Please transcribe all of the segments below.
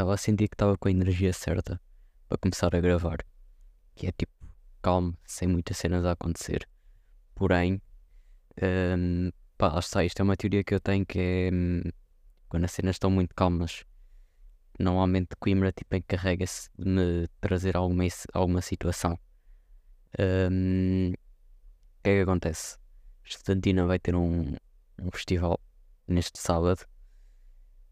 estava a sentir que estava com a energia certa para começar a gravar. Que é tipo, calmo, sem muitas cenas a acontecer. Porém, um, pá, lá está, isto é uma teoria que eu tenho que é hum, quando as cenas estão muito calmas, normalmente Coimbra tipo, encarrega-se de me trazer alguma, alguma situação. Um, o que é que acontece? Estudantina vai ter um, um festival neste sábado.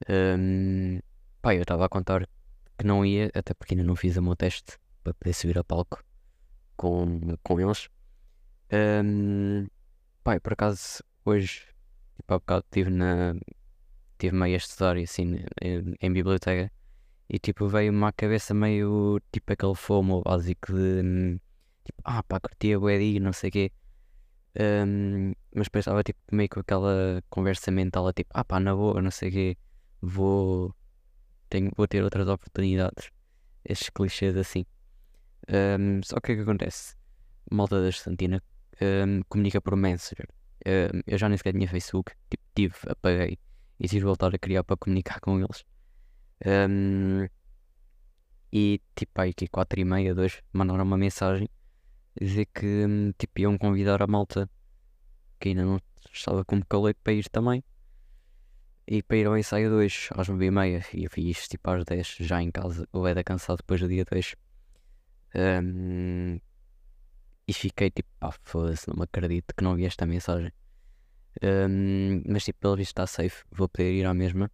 Um, pá, eu estava a contar que não ia, até porque ainda não fiz o meu teste para poder subir a palco com, com eles. Um, pá, por acaso hoje, tipo, há bocado estive na. Tive meio a estudar assim em, em biblioteca e tipo veio-me à cabeça meio tipo aquele fomo básico de tipo, ah pá, curtia o Eddie, não sei o quê. Um, mas pensava tipo meio com aquela conversa mental, tipo, ah pá, na boa, não sei o quê, vou, tenho, vou ter outras oportunidades. Estes clichês assim. Um, só que o que acontece? Malta da Estantina um, comunica por Messenger. Um, eu já nem sequer tinha Facebook, tipo, tive, apaguei e tive de voltar a criar para comunicar com eles. E tipo aí que 4 e meia, 2 mandaram uma mensagem dizer que hum, tipo, iam convidar a malta que ainda não estava como calete para ir também. E para ir ao ensaio 2 às 9 e eu fiz tipo às 10 já em casa. Ou era cansado depois do dia 2. Um, e fiquei tipo, pá, foda-se, não me acredito que não vi esta mensagem. Um, mas tipo, pelo visto está safe, vou poder ir à mesma.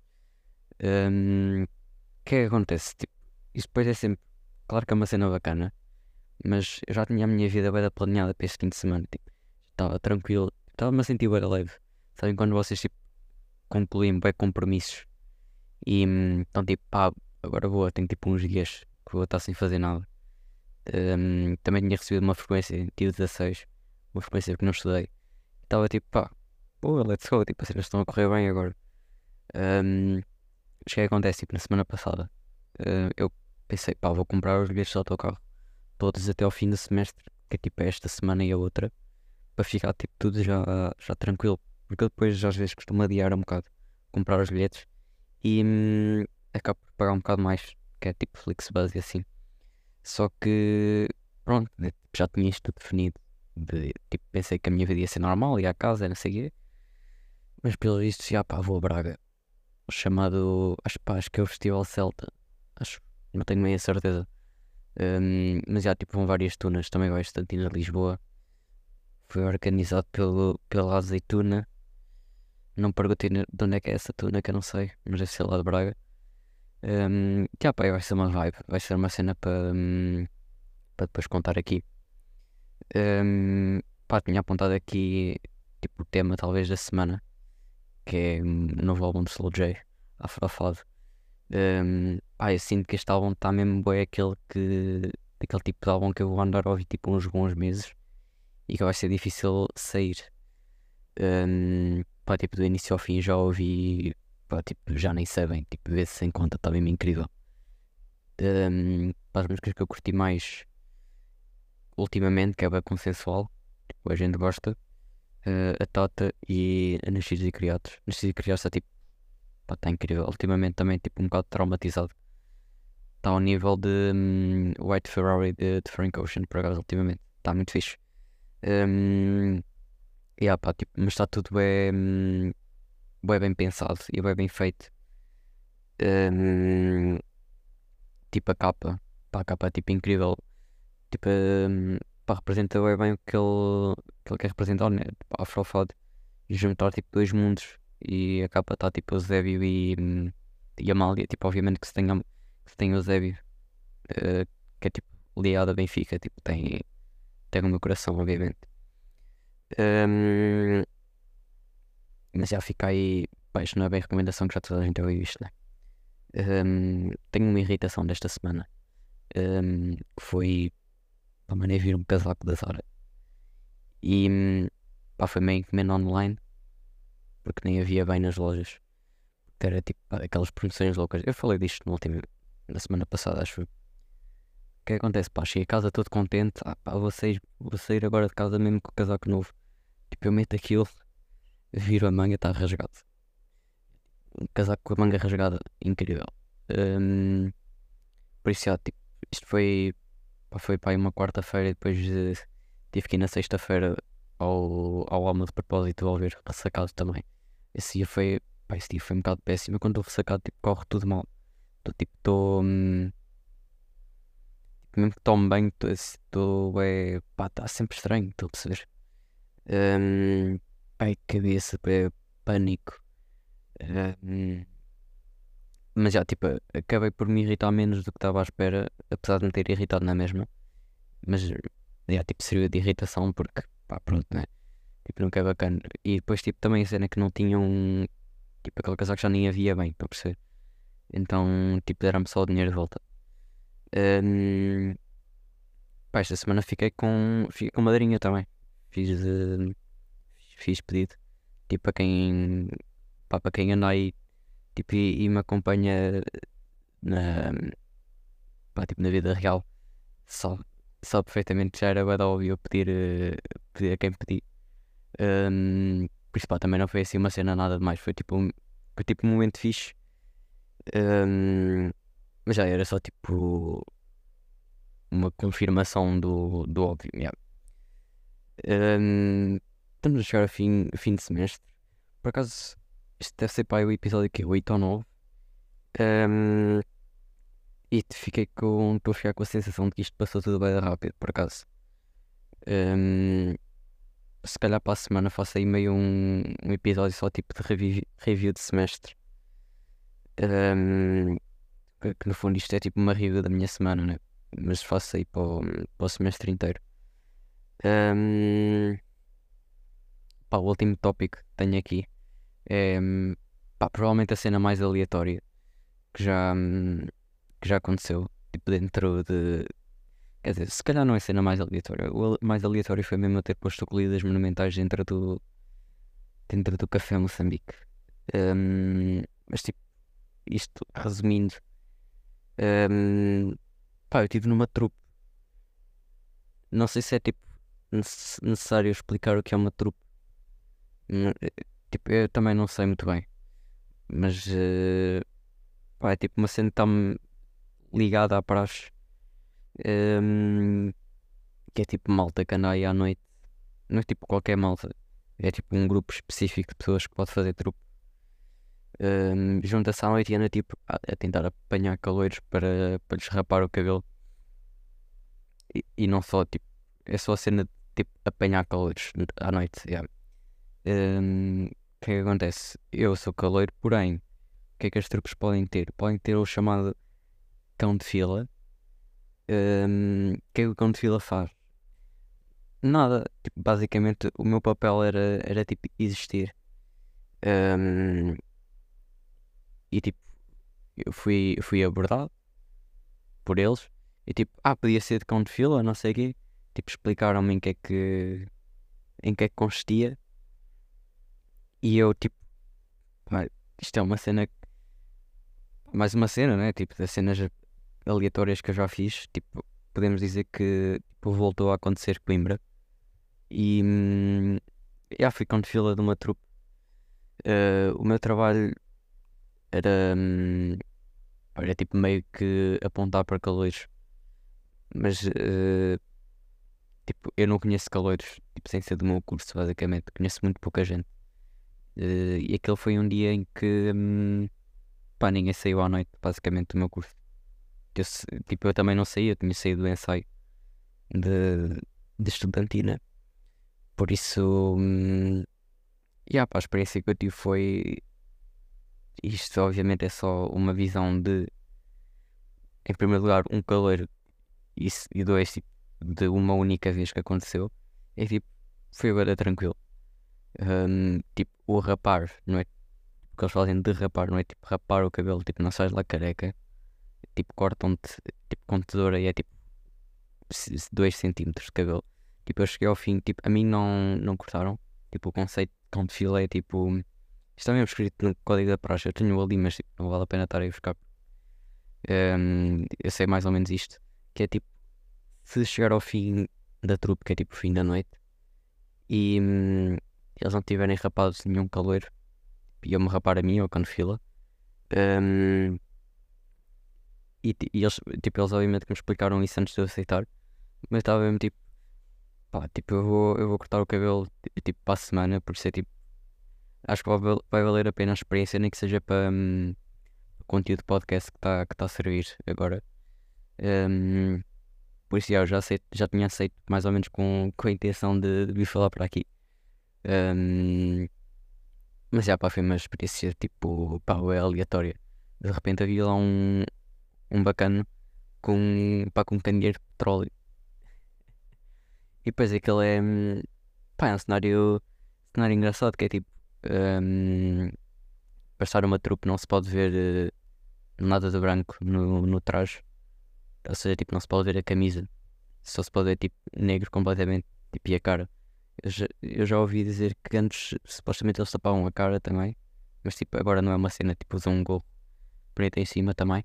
Um, o que é que acontece? Tipo, isso depois é sempre, claro que é uma cena bacana, mas eu já tinha a minha vida bem planeada para este fim de semana. Tipo, estava tranquilo, estava-me a sentir bem leve. Sabem quando vocês tipo, concluem bem compromissos e então tipo, pá, agora vou, tenho tipo uns dias que vou estar sem fazer nada. Um, também tinha recebido uma frequência, tive 16, uma frequência que não estudei. Estava tipo, pá, pô, let's go, tipo, as cenas estão a correr bem agora. Um, o que acontece, tipo, na semana passada, uh, eu pensei, pá, vou comprar os bilhetes de autocarro todos até ao fim do semestre, que é tipo esta semana e a outra, para ficar tipo tudo já, já tranquilo. Porque eu depois às vezes costumo adiar um bocado comprar os bilhetes e hum, acabo por pagar um bocado mais, que é tipo Flixbus e assim. Só que pronto, né, já tinha isto definido. De, tipo, pensei que a minha vida ia ser normal, ia à casa, não sei. Mas pelo visto já pá, vou a Braga. O chamado, acho, pá, acho que é o Festival Celta. Acho, não tenho meia certeza. Um, mas já tipo vão várias tunas, também vai Estantina Lisboa. Foi organizado pelo, pela Azeituna. Não perguntei de onde é que é essa eu não sei, mas deve ser lá de Braga. Um, que pá, vai ser uma vibe, vai ser uma cena para um, para depois contar aqui. Um, pá, tinha apontado aqui tipo o tema talvez da semana, que é o novo álbum de Slow J, Afrofado. Um, pá, eu sinto que este álbum está mesmo bem aquele que. aquele tipo de álbum que eu vou andar a ouvir tipo uns bons meses e que vai ser difícil sair. Um, pá, tipo, do início ao fim já ouvi. Pá, tipo, já nem sabem, tipo, ver se sem conta está mesmo incrível. Um, pá, as músicas que eu curti mais ultimamente, que é bem consensual, tipo, a gente gosta. Uh, a Tota e a Nascidos e Criados. Nascidos e Criados está tipo Pá, está incrível. Ultimamente também tipo um bocado traumatizado. Está ao nível de um, White Ferrari de, de, Frank Ocean, por acaso, ultimamente. Está muito fixe. Um, yeah, pá, tipo, mas está tudo bem, um, bem, bem pensado e bem, bem feito. Um, tipo a capa. Pá, a capa é tipo incrível. Tipo, um, pá, representa bem, bem o que ele, que ele quer representar, né? Tipo, juntar tipo dois mundos e a capa está tipo Eusébio e, e Amália, tipo, obviamente que se tem, que se tem Eusébio, uh, que é tipo ligado a Benfica, tipo, tem, tem o meu coração, obviamente. Um, mas já fica aí, pá, isto não é bem recomendação que já toda a gente ouviu isto, né? Um, tenho uma irritação desta semana. Um, foi para mandei vir um casaco da Zara e pá, foi meio encomenda online porque nem havia bem nas lojas. Era tipo aquelas promoções loucas. Eu falei disto no último, na semana passada, acho. O que acontece? Pá, cheguei a casa todo contente. Ah, pá, vou sair, vou sair agora de casa mesmo com o casaco novo. Tipo, eu meto aquilo, viro a manga, está rasgado. Um casaco com a manga rasgada, incrível. Hum, por isso, já, tipo, isto foi, pá, foi aí uma quarta-feira e depois eh, tive que ir na sexta-feira ao, ao alma de propósito ao ver ressacado também. Esse dia foi, pá, esse dia foi um bocado péssimo. Quando estou ressacado, tipo, corre tudo mal. Tô, tipo, estou. Mesmo que tome bem, estou. É, pá, está sempre estranho, estou a perceber. Hum, ai, cabeça, é, pânico. Hum, mas já, tipo, acabei por me irritar menos do que estava à espera, apesar de me ter irritado na mesma. Mas, já, tipo, serviu de irritação porque, pá, pronto, né? Tipo, nunca é bacana. E depois, tipo, também a cena que não tinham, tipo, aquele casaco já nem havia bem, para perceber? Então, tipo, deram-me só o dinheiro de volta. Um, pá, esta semana fiquei com, fiquei com madrinha também. Fiz, uh, fiz pedido. Tipo, para quem, pá, para quem anda aí, tipo, e, e me acompanha na, pá, tipo, na vida real, só, só perfeitamente já era bada óbvio pedir, uh, pedir a quem pedi. Um, por isso, pá, também não foi assim uma cena nada demais. Foi tipo um, foi, tipo, um momento fixe. Um, mas já era só tipo uma confirmação do, do óbvio. Yeah. Um, estamos a chegar ao fim, fim de semestre. Por acaso, este deve ser para o episódio que é 8 ou 9. Um, e fiquei com. Estou a ficar com a sensação de que isto passou tudo bem rápido, por acaso. Um, se calhar para a semana faço aí meio um, um episódio só tipo de review, review de semestre. Um, que, que, no fundo isto é tipo uma review da minha semana, né? Mas faço aí para o, para o semestre inteiro. Um, pá, o último tópico que tenho aqui é pá, provavelmente a cena mais aleatória que já, que já aconteceu tipo dentro de Quer dizer, se calhar não é cena mais aleatória. O mais aleatório foi mesmo eu ter posto colhidas monumentais dentro do, dentro do Café Moçambique. Um, mas tipo, isto resumindo, um, pá, eu estive numa trupe. Não sei se é tipo necessário explicar o que é uma trupe. Tipo, eu também não sei muito bem. Mas uh, pá, é tipo uma cena que está ligada à praxe um, que é tipo malta que anda aí à noite. Não é tipo qualquer malta. É tipo um grupo específico de pessoas que pode fazer trupe. Um, Junta-se à noite e anda tipo a, a tentar apanhar caloiros para, para lhes rapar o cabelo. E, e não só tipo. É só a cena de tipo apanhar caloiros à noite. Yeah. Um, o que é que acontece? Eu sou caloiro, porém, o que é que as trupes podem ter? Podem ter o chamado cão de fila, um, o que é que o cão de fila faz? Nada, tipo, basicamente o meu papel era, era tipo existir. Um, e tipo, eu fui, fui abordado por eles e tipo, ah, podia ser de cão de fila, não sei o quê. Tipo, explicaram-me em que é que em que é que consistia. E eu tipo, isto é uma cena mais uma cena, né? Tipo, das cenas aleatórias que eu já fiz, tipo, podemos dizer que tipo, voltou a acontecer Coimbra. E hum, já fui com fila de uma trupe. Uh, o meu trabalho era, hum, era tipo meio que apontar para calores. Mas uh, tipo, eu não conheço calores, tipo, sem ser do meu curso, basicamente. Conheço muito pouca gente. Uh, e aquele foi um dia em que hum, pá, ninguém saiu à noite, basicamente, do meu curso. Eu, tipo, eu também não saí, eu tinha saído do ensaio de, de estudantina. Por isso, hum, yeah, pá, a experiência que eu tive foi. Isto, obviamente, é só uma visão de, em primeiro lugar, um calor e, e dois, tipo, de uma única vez que aconteceu. É tipo, foi agora tranquilo. Um, tipo, o rapar, não é? O que eles fazem de rapar, não é tipo rapar o cabelo, tipo, não sais lá careca tipo, cortam-te tipo, com tesoura e é tipo 2 centímetros de cabelo. Tipo, eu cheguei ao fim, tipo, a mim não, não cortaram. Tipo, o conceito de fila é tipo. Isto também é escrito no código da praxe. Eu tenho ali, mas tipo, não vale a pena estar aí a buscar. Um, eu sei mais ou menos isto. Que é tipo, se chegar ao fim da trupe, que é tipo o fim da noite, e um, eles não tiverem rapado nenhum caloiro, iam-me rapar a mim ou de fila. Um, E, e eles, tipo, eles obviamente que me explicaram isso antes de eu aceitar. Mas estava mesmo tipo, pá, tipo, eu vou, eu vou cortar o cabelo ti- tipo para a semana, por é tipo, acho que vai, val- vai valer a pena a experiência, nem que seja para hum, o conteúdo de podcast que está que tá a servir agora. Hum, por isso já, já, aceito, já tinha aceito mais ou menos com, com a intenção de, vir falar para aqui. Hum, mas já pá, foi uma experiência tipo, pá, é aleatória. De repente havia lá um, um bacana com, pá, com um candeeiro de petróleo. E depois aquele é, hum, pá, é um cenário, cenário engraçado que é tipo, para estar uma trupe não se pode ver eh, nada de branco no, no traje. Ou seja, tipo, não se pode ver a camisa. Só se pode ver tipo negro completamente, tipo, e a cara. Eu já, eu já ouvi dizer que antes supostamente eles tapavam a cara também. Mas tipo, agora não é uma cena, tipo, usam um gorro preto em cima também.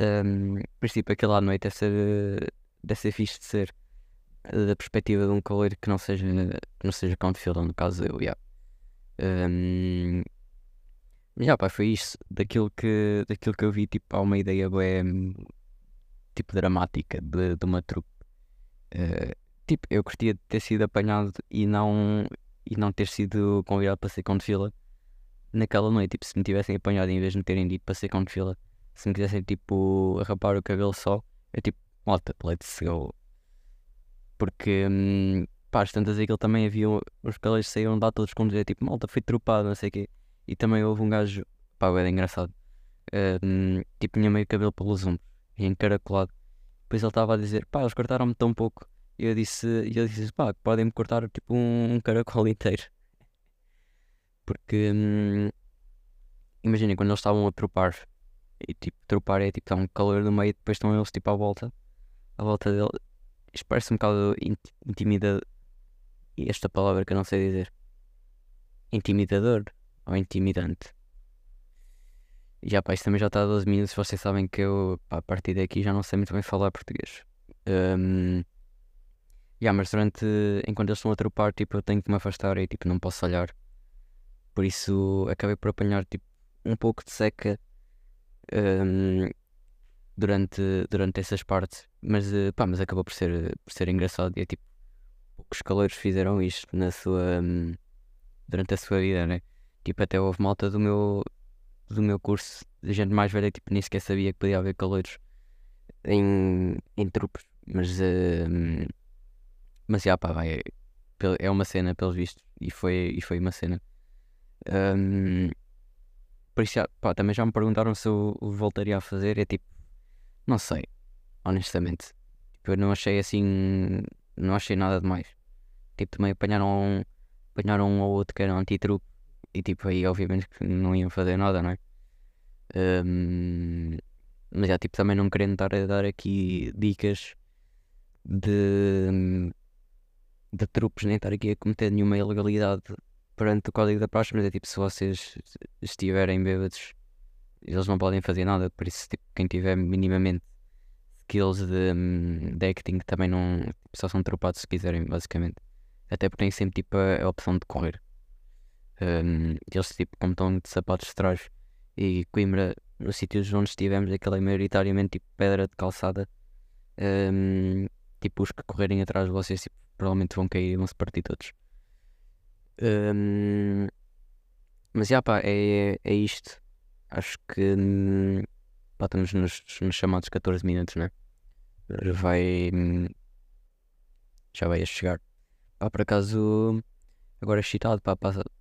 Um, mas tipo, aquilo à noite deve ser, eh, deve ser fixe de ser eh, da perspectiva de um caloiro que não seja, que não seja count no caso eu, yeah. Um, já pá, foi isso. Daquilo que, daquilo que eu vi, tipo, há uma ideia bem, tipo, dramática de, de uma trupe. Eh, tipo, eu gostaria de ter sido apanhado e não, e não ter sido convidado para ser count fila naquela noite. Tipo, se me tivessem apanhado em vez de me terem dito para ser count fila, se me quisessem, tipo, rapar o cabelo só, eu tipo, malta, let's go. Porque, hum, pá, às tantas aquilo também havia os caleiros saíram lá todos com dizer, tipo, malta, foi tropado, não sei o quê. E também houve um gajo, pá, era engraçado, hum, tipo, tinha meio cabelo pelos ombros, e encaracolado. Depois ele estava a dizer, pá, eles cortaram-me tão pouco. E eu disse, eu disse, pá, podem-me cortar, tipo, um, caracol inteiro. Porque, hum, imaginem, quando eles estavam a tropar, e tipo, tropar é tipo, está um calor no meio, depois estão eles tipo à volta, à volta dele. Isto parece um bocado in- intimidador. E esta palavra que eu não sei dizer. Intimidador ou intimidante. Já pá, isto também já está a 12 minutos. Vocês sabem que eu, pá, a partir daqui já não sei muito bem falar português. Um, já, mas durante, enquanto eles estão a tropar, tipo, eu tenho que me afastar e tipo, não posso olhar. Por isso acabei por apanhar tipo, um pouco de seca hum, durante, durante essas partes, mas, eh, pá, mas acabou por ser, por ser engraçado e é tipo, poucos caleiros fizeram isto na sua, hum, durante a sua vida, né? Tipo, até houve malta do meu, do meu curso, de gente mais velha, tipo, nem sequer sabia que podia haver caleiros em, em trupes, mas, hum, mas já, pá, vai, é uma cena, pelos vistos, e foi, e foi uma cena. Hum, por isso, já, pá, também já me perguntaram se eu voltaria a fazer. É tipo, não sei, honestamente. Tipo, eu não achei assim, não achei nada demais. Tipo, também apanharam, apanharam um ou outro que era anti-trupe e tipo, aí obviamente que não iam fazer nada, não é? Hum, mas já, tipo, também não querendo estar a dar aqui dicas de, de trupes, nem estar aqui a cometer nenhuma ilegalidade perante o código da praxe, mas é tipo, se vocês estiverem bêbados, eles não podem fazer nada, por isso, tipo, quem tiver minimamente skills de, hum, de acting também não, só são tropados se quiserem, basicamente. Até porque têm sempre, tipo, a, a opção de correr. Hum, eles, tipo, como estão de sapatos de trás e Coimbra, nos sítios onde estivemos, aquilo é maioritariamente, tipo, pedra de calçada. hum, tipo, os que correrem atrás de vocês, tipo, provavelmente vão cair e vão se partir todos. Hum, mas já pá, é, é isto. Acho que hum, pá, estamos nos, nos chamados 14 minutos, né? Vai. Já vai a chegar. Pá, por acaso, agora excitado para,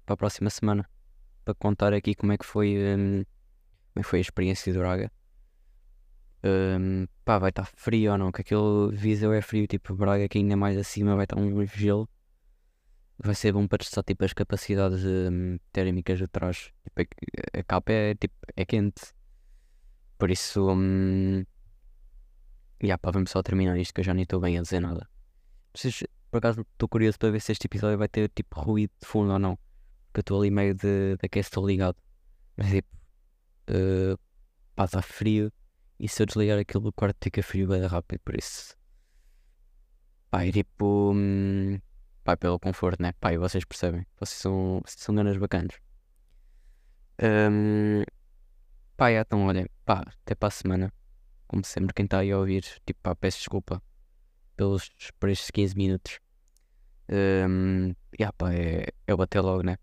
a próxima semana. Para contar aqui como é que foi, hum, como é que foi a experiência do Braga. Hum, pá, vai estar frio ou não? Que aquele Viseu é frio, tipo Braga que ainda é mais acima vai estar um gelo. Vai ser bom para testar tipo, as capacidades hum, térmicas de trás. Tipo, a, a capa é, tipo, é quente. Por isso, hum, yeah, pá, vamos só terminar isto que eu já nem estou bem a dizer nada. Vocês, por acaso, estou curioso para ver se este episódio vai ter tipo ruído de fundo ou não. Porque eu estou ali meio de, de estou ligado. Mas tipo, pá, está frio. E se eu desligar aquilo do quarto fica frio bem rápido. Por isso, pá, é tipo. hum, Pá, pelo conforto, né? Pá, e vocês percebem. Vocês são, vocês são ganas bacanas. Hum, pá, então olha, pá, até para a semana. como sempre, quem está aí a ouvir, tipo, pá, peço desculpa pelos, por estes 15 minutos. Um, yeah, pá, é, é bater logo, né?